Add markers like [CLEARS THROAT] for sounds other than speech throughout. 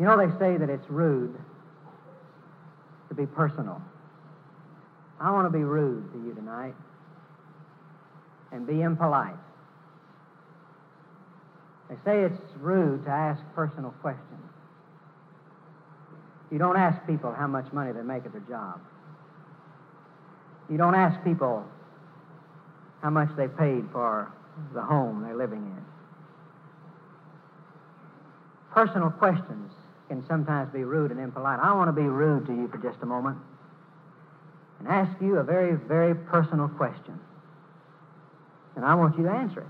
You know, they say that it's rude to be personal. I want to be rude to you tonight and be impolite. They say it's rude to ask personal questions. You don't ask people how much money they make at their job. You don't ask people how much they paid for the home they're living in. Personal questions can sometimes be rude and impolite. I want to be rude to you for just a moment and ask you a very, very personal question. And I want you to answer it.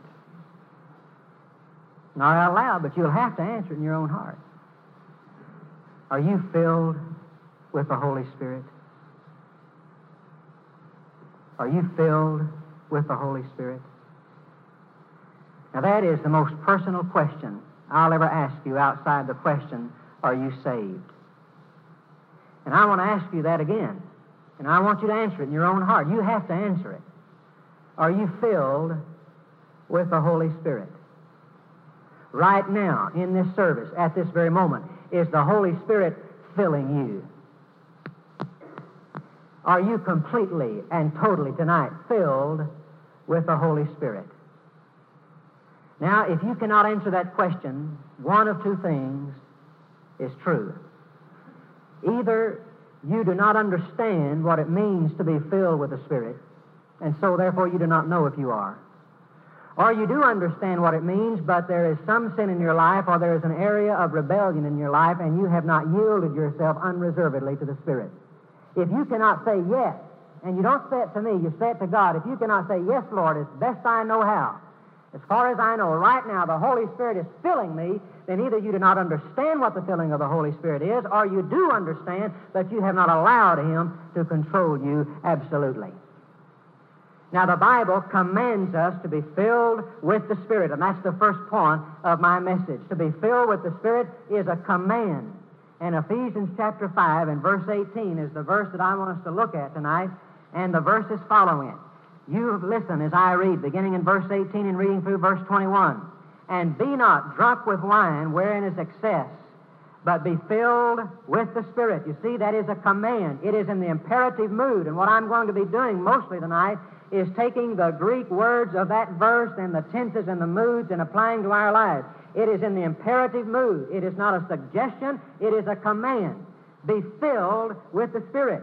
Not out loud, but you'll have to answer it in your own heart. Are you filled with the Holy Spirit? Are you filled with the Holy Spirit? Now, that is the most personal question I'll ever ask you outside the question, Are you saved? And I want to ask you that again. And I want you to answer it in your own heart. You have to answer it. Are you filled with the Holy Spirit? Right now, in this service, at this very moment, is the Holy Spirit filling you? Are you completely and totally tonight filled with the Holy Spirit? Now, if you cannot answer that question, one of two things is true. Either you do not understand what it means to be filled with the Spirit, and so therefore you do not know if you are. Or you do understand what it means, but there is some sin in your life, or there is an area of rebellion in your life, and you have not yielded yourself unreservedly to the Spirit. If you cannot say yes, and you don't say it to me, you say it to God, if you cannot say, Yes, Lord, as best I know how, as far as I know, right now, the Holy Spirit is filling me, then either you do not understand what the filling of the Holy Spirit is, or you do understand that you have not allowed Him to control you absolutely. Now, the Bible commands us to be filled with the Spirit, and that's the first point of my message. To be filled with the Spirit is a command. And Ephesians chapter 5 and verse 18 is the verse that I want us to look at tonight, and the verse is following it. You listen as I read, beginning in verse 18 and reading through verse 21. And be not drunk with wine, wherein is excess, but be filled with the Spirit. You see, that is a command. It is in the imperative mood. And what I'm going to be doing mostly tonight is taking the Greek words of that verse and the tenses and the moods and applying to our lives. It is in the imperative mood. It is not a suggestion, it is a command. Be filled with the Spirit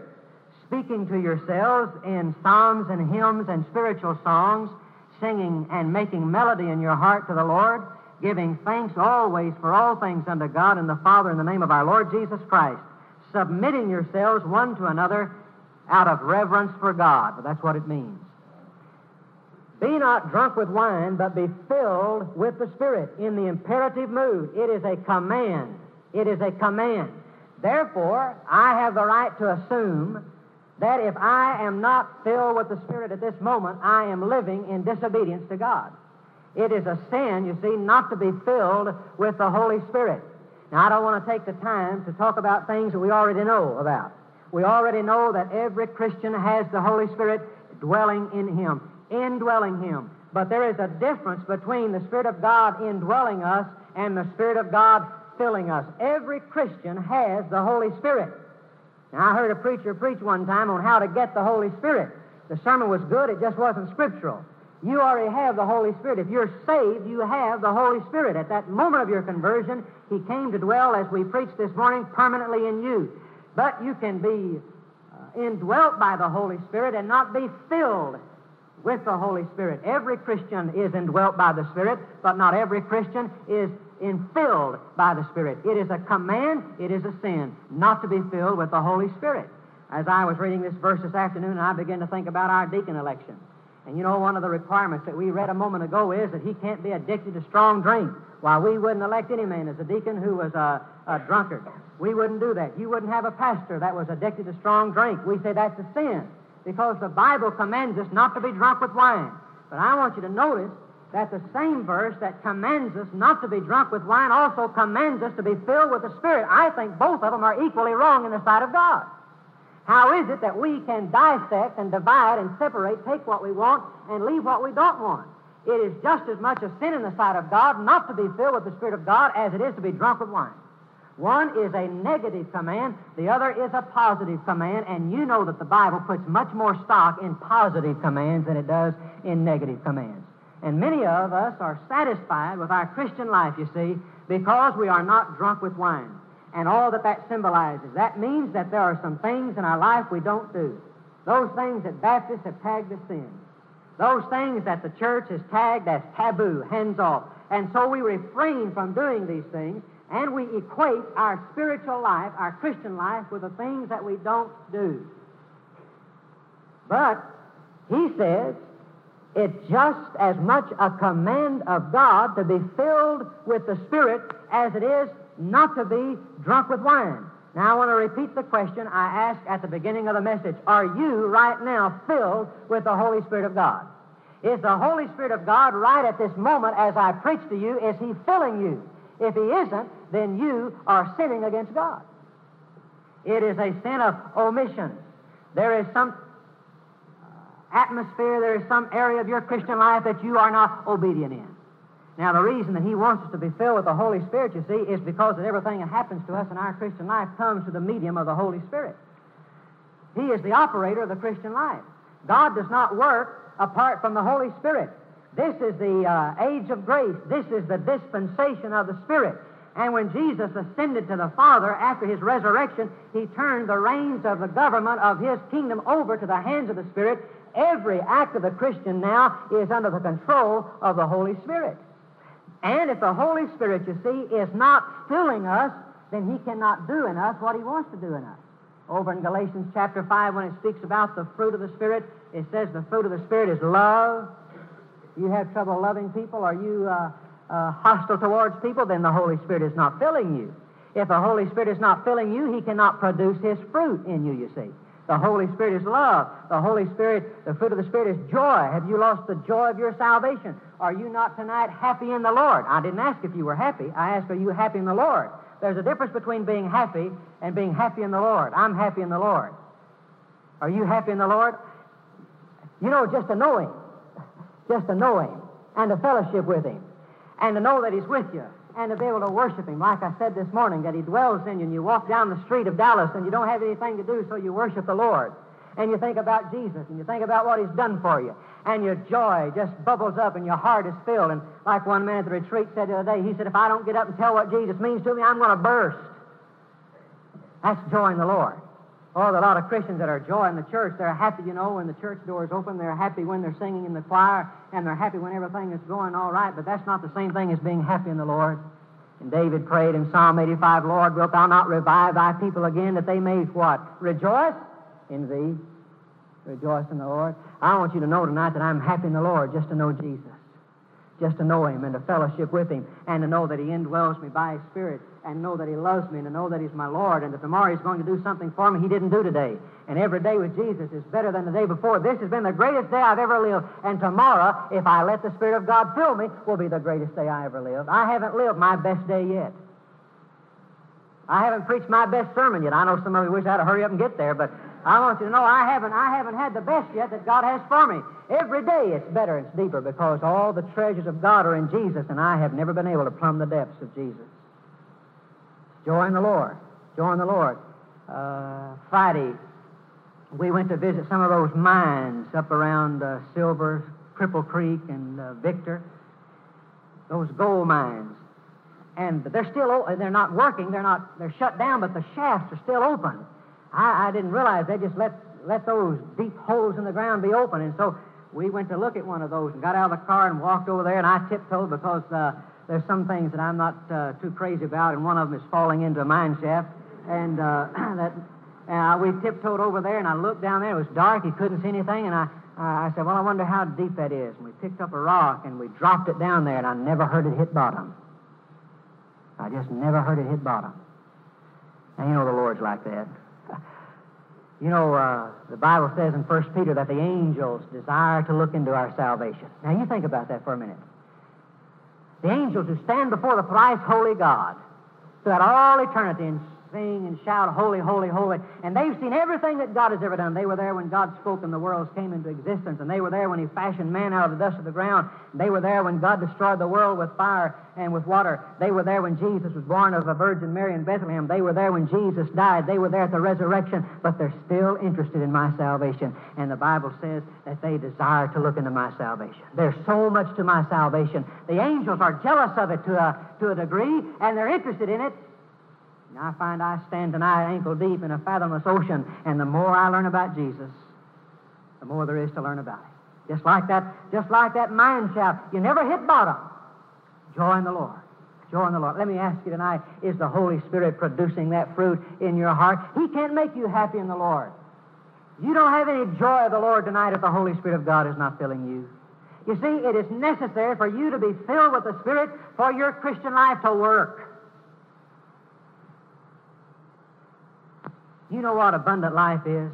speaking to yourselves in psalms and hymns and spiritual songs, singing and making melody in your heart to the Lord, giving thanks always for all things unto God and the Father in the name of our Lord Jesus Christ, submitting yourselves one to another out of reverence for God. That's what it means. Be not drunk with wine, but be filled with the Spirit in the imperative mood. It is a command. It is a command. Therefore, I have the right to assume that if I am not filled with the Spirit at this moment, I am living in disobedience to God. It is a sin, you see, not to be filled with the Holy Spirit. Now, I don't want to take the time to talk about things that we already know about. We already know that every Christian has the Holy Spirit dwelling in him, indwelling him. But there is a difference between the Spirit of God indwelling us and the Spirit of God filling us. Every Christian has the Holy Spirit. Now, I heard a preacher preach one time on how to get the Holy Spirit. The sermon was good, it just wasn't scriptural. You already have the Holy Spirit. If you're saved, you have the Holy Spirit. At that moment of your conversion, He came to dwell, as we preached this morning, permanently in you. But you can be uh, indwelt by the Holy Spirit and not be filled with the Holy Spirit. Every Christian is indwelt by the Spirit, but not every Christian is infilled by the Spirit. It is a command, it is a sin, not to be filled with the Holy Spirit. As I was reading this verse this afternoon, I began to think about our deacon election. And you know, one of the requirements that we read a moment ago is that he can't be addicted to strong drink. Why, we wouldn't elect any man as a deacon who was a, a drunkard. We wouldn't do that. You wouldn't have a pastor that was addicted to strong drink. We say that's a sin because the Bible commands us not to be drunk with wine. But I want you to notice that the same verse that commands us not to be drunk with wine also commands us to be filled with the Spirit. I think both of them are equally wrong in the sight of God. How is it that we can dissect and divide and separate, take what we want and leave what we don't want? It is just as much a sin in the sight of God not to be filled with the Spirit of God as it is to be drunk with wine. One is a negative command, the other is a positive command, and you know that the Bible puts much more stock in positive commands than it does in negative commands. And many of us are satisfied with our Christian life, you see, because we are not drunk with wine. And all that that symbolizes. That means that there are some things in our life we don't do. Those things that Baptists have tagged as sin. Those things that the church has tagged as taboo, hands off. And so we refrain from doing these things and we equate our spiritual life, our Christian life, with the things that we don't do. But he says it's just as much a command of God to be filled with the Spirit as it is not to be drunk with wine. Now, I want to repeat the question I asked at the beginning of the message. Are you right now filled with the Holy Spirit of God? Is the Holy Spirit of God right at this moment as I preach to you? Is He filling you? If He isn't, then you are sinning against God. It is a sin of omission. There is some atmosphere, there is some area of your Christian life that you are not obedient in. Now, the reason that He wants us to be filled with the Holy Spirit, you see, is because that everything that happens to us in our Christian life comes through the medium of the Holy Spirit. He is the operator of the Christian life. God does not work apart from the Holy Spirit. This is the uh, age of grace. This is the dispensation of the Spirit. And when Jesus ascended to the Father after his resurrection, he turned the reins of the government of his kingdom over to the hands of the Spirit. Every act of the Christian now is under the control of the Holy Spirit. And if the Holy Spirit, you see, is not filling us, then he cannot do in us what he wants to do in us. Over in Galatians chapter 5, when it speaks about the fruit of the Spirit, it says the fruit of the Spirit is love. You have trouble loving people? Are you uh, uh, hostile towards people, then the Holy Spirit is not filling you. If the Holy Spirit is not filling you, He cannot produce His fruit in you, you see. The Holy Spirit is love. The Holy Spirit, the fruit of the Spirit is joy. Have you lost the joy of your salvation? Are you not tonight happy in the Lord? I didn't ask if you were happy. I asked, are you happy in the Lord? There's a difference between being happy and being happy in the Lord. I'm happy in the Lord. Are you happy in the Lord? You know, just to know Him, just to know Him and to fellowship with Him and to know that He's with you and to be able to worship Him. Like I said this morning, that He dwells in you and you walk down the street of Dallas and you don't have anything to do, so you worship the Lord. And you think about Jesus and you think about what He's done for you. And your joy just bubbles up and your heart is filled. And like one man at the retreat said the other day, he said, If I don't get up and tell what Jesus means to me, I'm going to burst. That's joy in the Lord. Oh, a lot of Christians that are joy in the church, they're happy, you know, when the church doors open. They're happy when they're singing in the choir, and they're happy when everything is going all right. But that's not the same thing as being happy in the Lord. And David prayed in Psalm 85, Lord, wilt thou not revive thy people again that they may what? Rejoice in thee. Rejoice in the Lord. I want you to know tonight that I'm happy in the Lord just to know Jesus, just to know him and to fellowship with him, and to know that he indwells me by his Spirit and know that He loves me and to know that He's my Lord and that tomorrow He's going to do something for me He didn't do today. And every day with Jesus is better than the day before. This has been the greatest day I've ever lived. And tomorrow, if I let the Spirit of God fill me, will be the greatest day I ever lived. I haven't lived my best day yet. I haven't preached my best sermon yet. I know some of you wish I'd hurry up and get there, but I want you to know I haven't I haven't had the best yet that God has for me. Every day it's better, it's deeper, because all the treasures of God are in Jesus, and I have never been able to plumb the depths of Jesus. Joy in the Lord. Joy in the Lord. Uh, Friday, we went to visit some of those mines up around uh, Silver, Cripple Creek, and uh, Victor. Those gold mines. And they're still, they're not working, they're not, they're shut down, but the shafts are still open. I, I didn't realize they just let, let those deep holes in the ground be open. And so we went to look at one of those and got out of the car and walked over there, and I tiptoed because uh, there's some things that I'm not uh, too crazy about, and one of them is falling into a mine shaft. And uh, [CLEARS THROAT] that uh, we tiptoed over there, and I looked down there. It was dark. He couldn't see anything, and I, uh, I said, "Well, I wonder how deep that is." And we picked up a rock and we dropped it down there, and I never heard it hit bottom. I just never heard it hit bottom. And you know the Lord's like that. [LAUGHS] You know, uh, the Bible says in 1 Peter that the angels desire to look into our salvation. Now, you think about that for a minute the angels who stand before the thrice holy God throughout all eternity and sing and shout, Holy, holy, holy. And they've seen everything that God has ever done. They were there when God spoke and the worlds came into existence. And they were there when He fashioned man out of the dust of the ground. They were there when God destroyed the world with fire and with water. They were there when Jesus was born of a Virgin Mary in Bethlehem. They were there when Jesus died. They were there at the resurrection. But they're still interested in my salvation. And the Bible says that they desire to look into my salvation. There's so much to my salvation. The angels are jealous of it to a, to a degree, and they're interested in it. And I find I stand tonight ankle deep in a fathomless ocean, and the more I learn about Jesus, the more there is to learn about it. Just like that, just like that mine shaft. You never hit bottom. Joy in the Lord. Joy in the Lord. Let me ask you tonight, is the Holy Spirit producing that fruit in your heart? He can't make you happy in the Lord. You don't have any joy of the Lord tonight if the Holy Spirit of God is not filling you. You see, it is necessary for you to be filled with the Spirit for your Christian life to work. You know what abundant life is?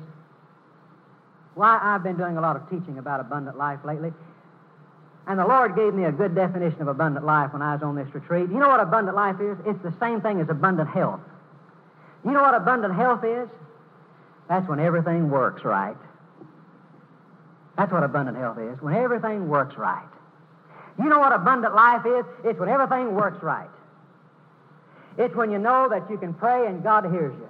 Why, I've been doing a lot of teaching about abundant life lately. And the Lord gave me a good definition of abundant life when I was on this retreat. You know what abundant life is? It's the same thing as abundant health. You know what abundant health is? That's when everything works right. That's what abundant health is, when everything works right. You know what abundant life is? It's when everything works right. It's when you know that you can pray and God hears you.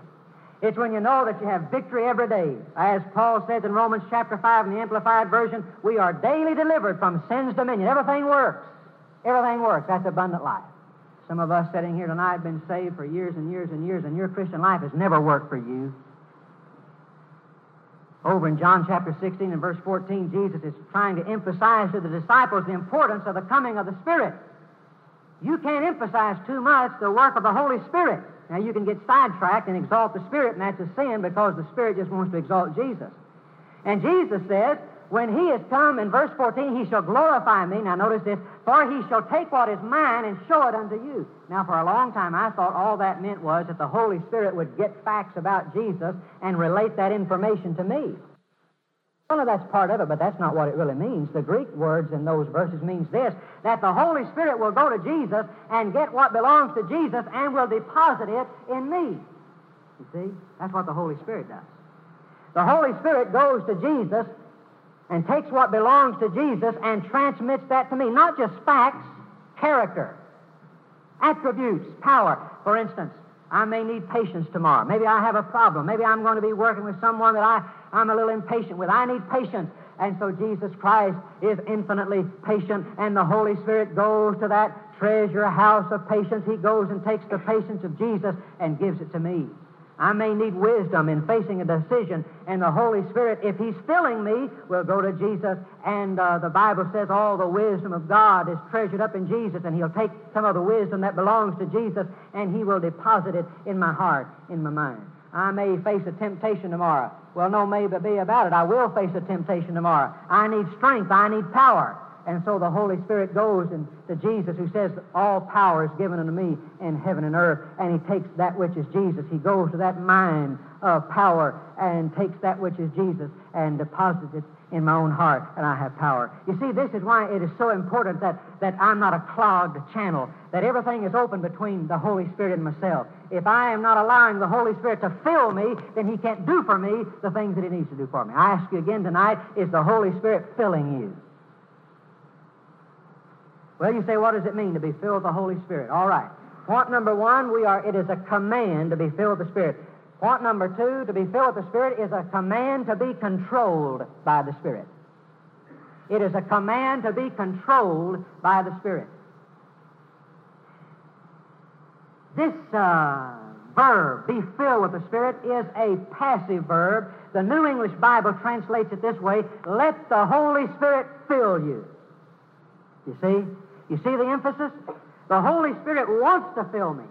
It's when you know that you have victory every day. As Paul says in Romans chapter 5 in the Amplified Version, we are daily delivered from sin's dominion. Everything works. Everything works. That's abundant life. Some of us sitting here tonight have been saved for years and years and years, and your Christian life has never worked for you. Over in John chapter 16 and verse 14, Jesus is trying to emphasize to the disciples the importance of the coming of the Spirit. You can't emphasize too much the work of the Holy Spirit. Now, you can get sidetracked and exalt the Spirit, and that's a sin because the Spirit just wants to exalt Jesus. And Jesus says, when he is come, in verse 14, he shall glorify me. Now, notice this, for he shall take what is mine and show it unto you. Now, for a long time, I thought all that meant was that the Holy Spirit would get facts about Jesus and relate that information to me. Well, that's part of it, but that's not what it really means. The Greek words in those verses means this, that the Holy Spirit will go to Jesus and get what belongs to Jesus and will deposit it in me. You see? That's what the Holy Spirit does. The Holy Spirit goes to Jesus and takes what belongs to Jesus and transmits that to me. Not just facts, character, attributes, power. For instance, I may need patience tomorrow. Maybe I have a problem. Maybe I'm going to be working with someone that I, I'm a little impatient with. I need patience. And so Jesus Christ is infinitely patient, and the Holy Spirit goes to that treasure house of patience. He goes and takes the patience of Jesus and gives it to me. I may need wisdom in facing a decision, and the Holy Spirit, if He's filling me, will go to Jesus. And uh, the Bible says all the wisdom of God is treasured up in Jesus, and He'll take some of the wisdom that belongs to Jesus, and He will deposit it in my heart, in my mind. I may face a temptation tomorrow. Well, no maybe be about it. I will face a temptation tomorrow. I need strength. I need power. And so the Holy Spirit goes and to Jesus who says, All power is given unto me in heaven and earth. And he takes that which is Jesus. He goes to that mine of power and takes that which is Jesus and deposits it in my own heart, and I have power. You see, this is why it is so important that, that I'm not a clogged channel, that everything is open between the Holy Spirit and myself. If I am not allowing the Holy Spirit to fill me, then He can't do for me the things that He needs to do for me. I ask you again tonight, is the Holy Spirit filling you? Well, you say, what does it mean to be filled with the Holy Spirit? All right. Point number one, we are, it is a command to be filled with the Spirit. Point number two, to be filled with the Spirit is a command to be controlled by the Spirit. It is a command to be controlled by the Spirit. This uh, verb, be filled with the Spirit, is a passive verb. The New English Bible translates it this way let the Holy Spirit fill you. You see? You see the emphasis? The Holy Spirit wants to fill me.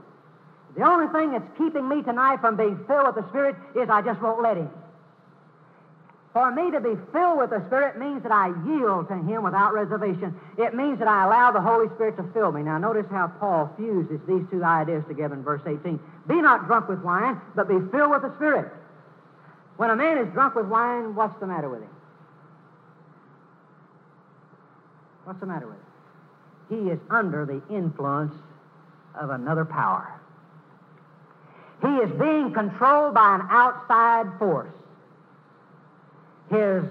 The only thing that's keeping me tonight from being filled with the Spirit is I just won't let Him. For me to be filled with the Spirit means that I yield to Him without reservation. It means that I allow the Holy Spirit to fill me. Now, notice how Paul fuses these two ideas together in verse 18. Be not drunk with wine, but be filled with the Spirit. When a man is drunk with wine, what's the matter with him? What's the matter with him? He is under the influence of another power. He is being controlled by an outside force. His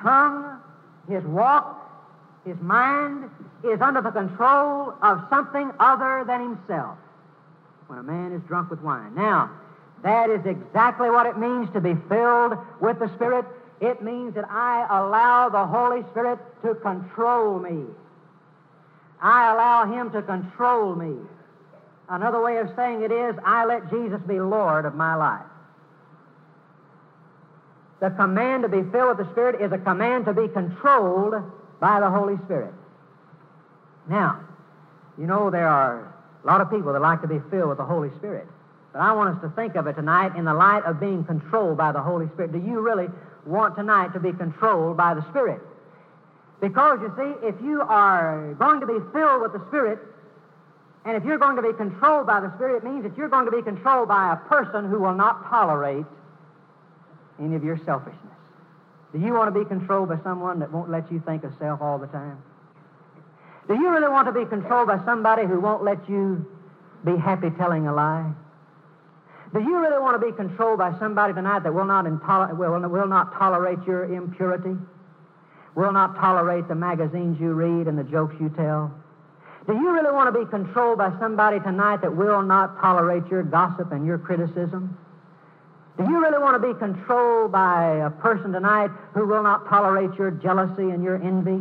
tongue, his walk, his mind is under the control of something other than himself when a man is drunk with wine. Now, that is exactly what it means to be filled with the Spirit. It means that I allow the Holy Spirit to control me. I allow Him to control me. Another way of saying it is, I let Jesus be Lord of my life. The command to be filled with the Spirit is a command to be controlled by the Holy Spirit. Now, you know, there are a lot of people that like to be filled with the Holy Spirit. But I want us to think of it tonight in the light of being controlled by the Holy Spirit. Do you really want tonight to be controlled by the Spirit? Because, you see, if you are going to be filled with the Spirit, and if you're going to be controlled by the Spirit, it means that you're going to be controlled by a person who will not tolerate any of your selfishness. Do you want to be controlled by someone that won't let you think of self all the time? Do you really want to be controlled by somebody who won't let you be happy telling a lie? Do you really want to be controlled by somebody tonight that will not, intol- will, will not tolerate your impurity? Will not tolerate the magazines you read and the jokes you tell? Do you really want to be controlled by somebody tonight that will not tolerate your gossip and your criticism? Do you really want to be controlled by a person tonight who will not tolerate your jealousy and your envy?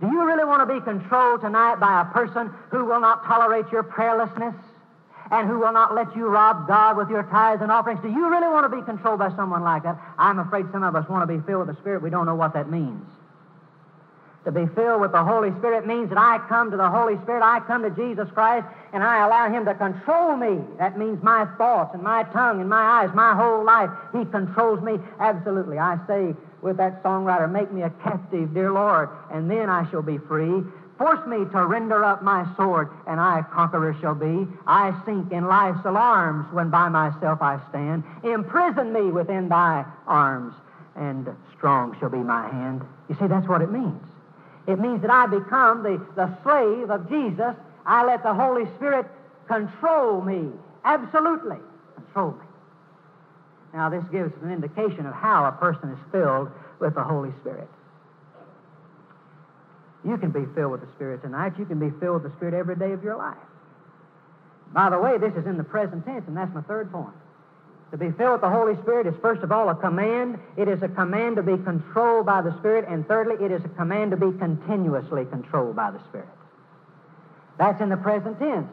Do you really want to be controlled tonight by a person who will not tolerate your prayerlessness and who will not let you rob God with your tithes and offerings? Do you really want to be controlled by someone like that? I'm afraid some of us want to be filled with the Spirit. We don't know what that means. To be filled with the Holy Spirit means that I come to the Holy Spirit, I come to Jesus Christ, and I allow Him to control me. That means my thoughts and my tongue and my eyes, my whole life. He controls me absolutely. I say with that songwriter, Make me a captive, dear Lord, and then I shall be free. Force me to render up my sword, and I a conqueror shall be. I sink in life's alarms when by myself I stand. Imprison me within thy arms, and strong shall be my hand. You see, that's what it means. It means that I become the, the slave of Jesus. I let the Holy Spirit control me. Absolutely. Control me. Now, this gives an indication of how a person is filled with the Holy Spirit. You can be filled with the Spirit tonight. You can be filled with the Spirit every day of your life. By the way, this is in the present tense, and that's my third point. To be filled with the Holy Spirit is, first of all, a command. It is a command to be controlled by the Spirit. And thirdly, it is a command to be continuously controlled by the Spirit. That's in the present tense.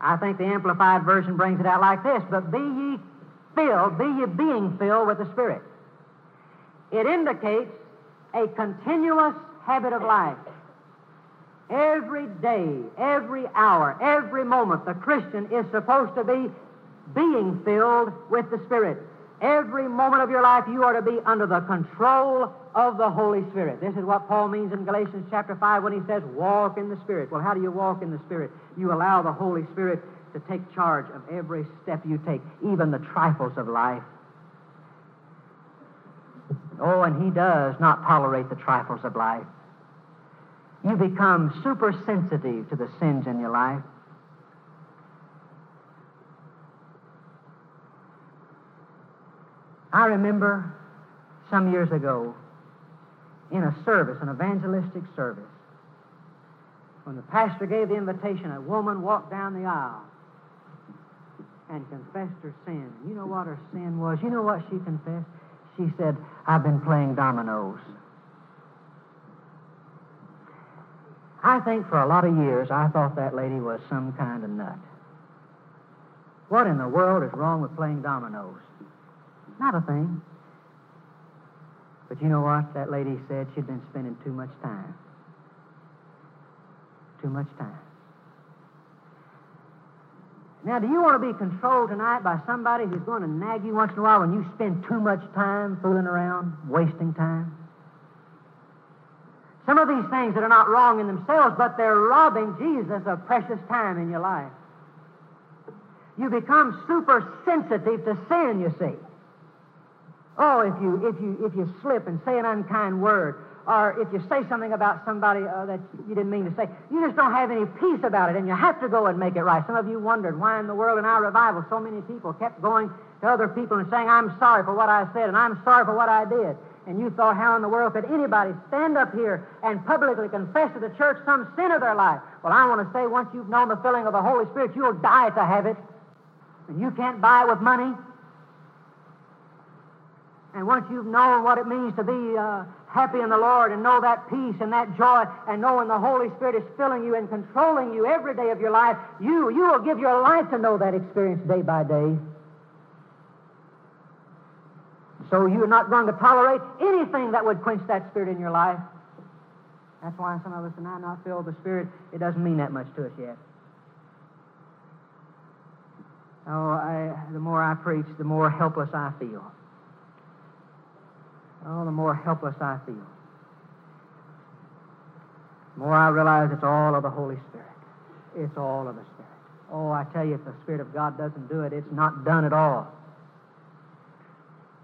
I think the Amplified Version brings it out like this But be ye filled, be ye being filled with the Spirit. It indicates a continuous habit of life. Every day, every hour, every moment, the Christian is supposed to be being filled with the Spirit. Every moment of your life, you are to be under the control of the Holy Spirit. This is what Paul means in Galatians chapter 5 when he says, walk in the Spirit. Well, how do you walk in the Spirit? You allow the Holy Spirit to take charge of every step you take, even the trifles of life. Oh, and he does not tolerate the trifles of life. You become super sensitive to the sins in your life. I remember some years ago in a service, an evangelistic service, when the pastor gave the invitation, a woman walked down the aisle and confessed her sin. You know what her sin was? You know what she confessed? She said, I've been playing dominoes. I think for a lot of years I thought that lady was some kind of nut. What in the world is wrong with playing dominoes? Not a thing. But you know what? That lady said she'd been spending too much time. Too much time. Now, do you want to be controlled tonight by somebody who's going to nag you once in a while when you spend too much time fooling around, wasting time? Some of these things that are not wrong in themselves, but they're robbing Jesus of precious time in your life. You become super sensitive to sin, you see. Oh, if you, if you, if you slip and say an unkind word, or if you say something about somebody uh, that you didn't mean to say, you just don't have any peace about it, and you have to go and make it right. Some of you wondered why in the world in our revival so many people kept going to other people and saying, I'm sorry for what I said, and I'm sorry for what I did. And you thought, how in the world could anybody stand up here and publicly confess to the church some sin of their life? Well, I want to say, once you've known the filling of the Holy Spirit, you'll die to have it. And you can't buy it with money. And once you've known what it means to be uh, happy in the Lord and know that peace and that joy and knowing the Holy Spirit is filling you and controlling you every day of your life, you, you will give your life to know that experience day by day. So you're not going to tolerate anything that would quench that spirit in your life. That's why some of us tonight are not filled with the Spirit. It doesn't mean that much to us yet. Oh, I, the more I preach, the more helpless I feel. Oh, the more helpless I feel. The more I realize it's all of the Holy Spirit. It's all of the Spirit. Oh, I tell you, if the Spirit of God doesn't do it, it's not done at all.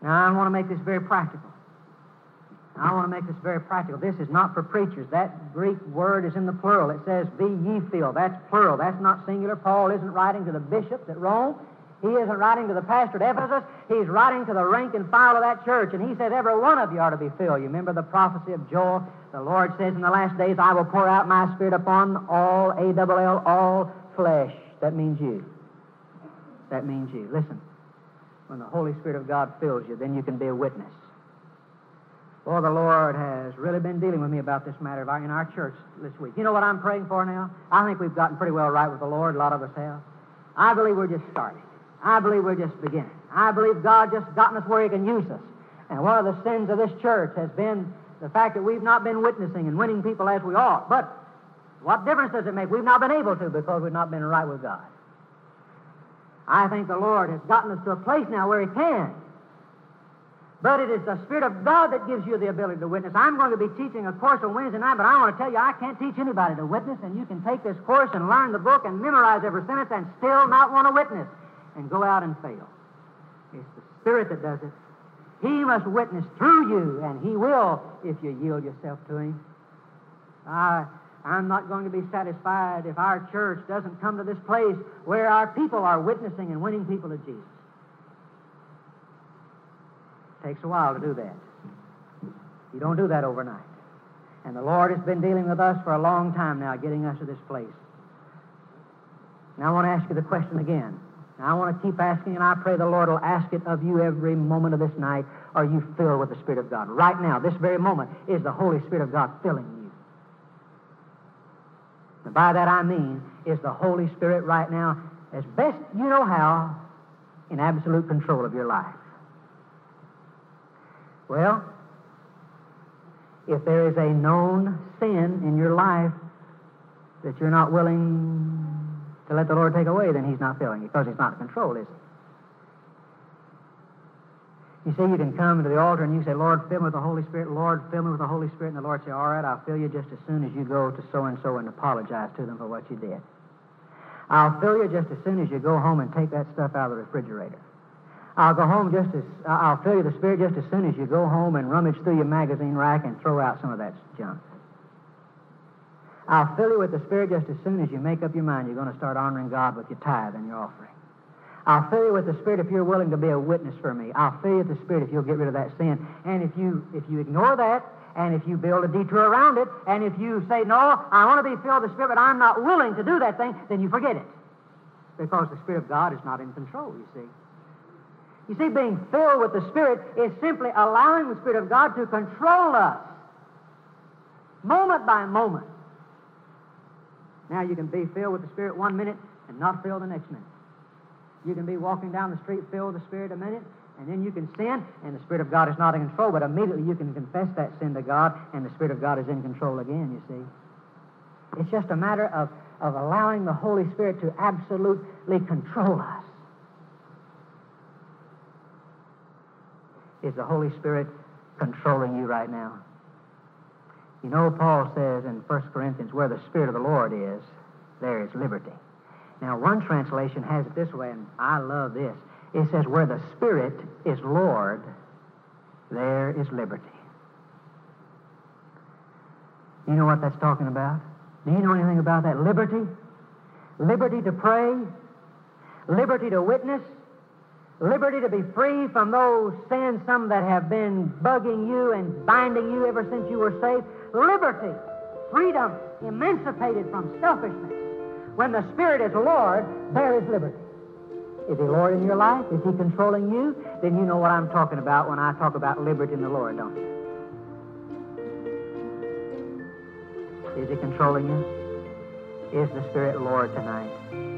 Now, I want to make this very practical. I want to make this very practical. This is not for preachers. That Greek word is in the plural. It says, Be ye filled. That's plural. That's not singular. Paul isn't writing to the bishops at Rome. He isn't writing to the pastor at Ephesus. He's writing to the rank and file of that church. And he says, Every one of you are to be filled. You remember the prophecy of Joel? The Lord says, In the last days, I will pour out my spirit upon all, A double L, all flesh. That means you. That means you. Listen, when the Holy Spirit of God fills you, then you can be a witness. Well, the Lord has really been dealing with me about this matter in our church this week. You know what I'm praying for now? I think we've gotten pretty well right with the Lord. A lot of us have. I believe we're just starting. I believe we're just beginning. I believe God just gotten us where He can use us. And one of the sins of this church has been the fact that we've not been witnessing and winning people as we ought. But what difference does it make? We've not been able to because we've not been right with God. I think the Lord has gotten us to a place now where He can. But it is the Spirit of God that gives you the ability to witness. I'm going to be teaching a course on Wednesday night, but I want to tell you I can't teach anybody to witness, and you can take this course and learn the book and memorize every sentence and still not want to witness and go out and fail. It's the Spirit that does it. He must witness through you, and He will if you yield yourself to Him. I, I'm not going to be satisfied if our church doesn't come to this place where our people are witnessing and winning people to Jesus. It takes a while to do that. You don't do that overnight. And the Lord has been dealing with us for a long time now, getting us to this place. Now I want to ask you the question again. I want to keep asking, and I pray the Lord will ask it of you every moment of this night. Are you filled with the Spirit of God? Right now, this very moment, is the Holy Spirit of God filling you? And by that I mean, is the Holy Spirit right now, as best you know how, in absolute control of your life? Well, if there is a known sin in your life that you're not willing to let the Lord take away, then He's not filling because He's not in control, is He? You see, you can come to the altar and you say, Lord, fill me with the Holy Spirit. Lord, fill me with the Holy Spirit. And the Lord say, All right, I'll fill you just as soon as you go to so and so and apologize to them for what you did. I'll fill you just as soon as you go home and take that stuff out of the refrigerator. I'll go home just as I'll fill you the Spirit just as soon as you go home and rummage through your magazine rack and throw out some of that junk. I'll fill you with the Spirit just as soon as you make up your mind you're going to start honoring God with your tithe and your offering. I'll fill you with the Spirit if you're willing to be a witness for me. I'll fill you with the Spirit if you'll get rid of that sin. And if you if you ignore that, and if you build a detour around it, and if you say, No, I want to be filled with the Spirit, but I'm not willing to do that thing, then you forget it. Because the Spirit of God is not in control, you see. You see, being filled with the Spirit is simply allowing the Spirit of God to control us moment by moment. Now you can be filled with the Spirit one minute and not filled the next minute. You can be walking down the street filled with the Spirit a minute, and then you can sin, and the Spirit of God is not in control, but immediately you can confess that sin to God, and the Spirit of God is in control again, you see. It's just a matter of, of allowing the Holy Spirit to absolutely control us. Is the Holy Spirit controlling you right now? You know, Paul says in 1 Corinthians, where the Spirit of the Lord is, there is liberty. Now, one translation has it this way, and I love this. It says, where the Spirit is Lord, there is liberty. You know what that's talking about? Do you know anything about that? Liberty? Liberty to pray? Liberty to witness? Liberty to be free from those sins, some that have been bugging you and binding you ever since you were saved. Liberty, freedom, emancipated from selfishness. When the Spirit is Lord, there is liberty. Is He Lord in your life? Is He controlling you? Then you know what I'm talking about when I talk about liberty in the Lord, don't you? Is He controlling you? Is the Spirit Lord tonight?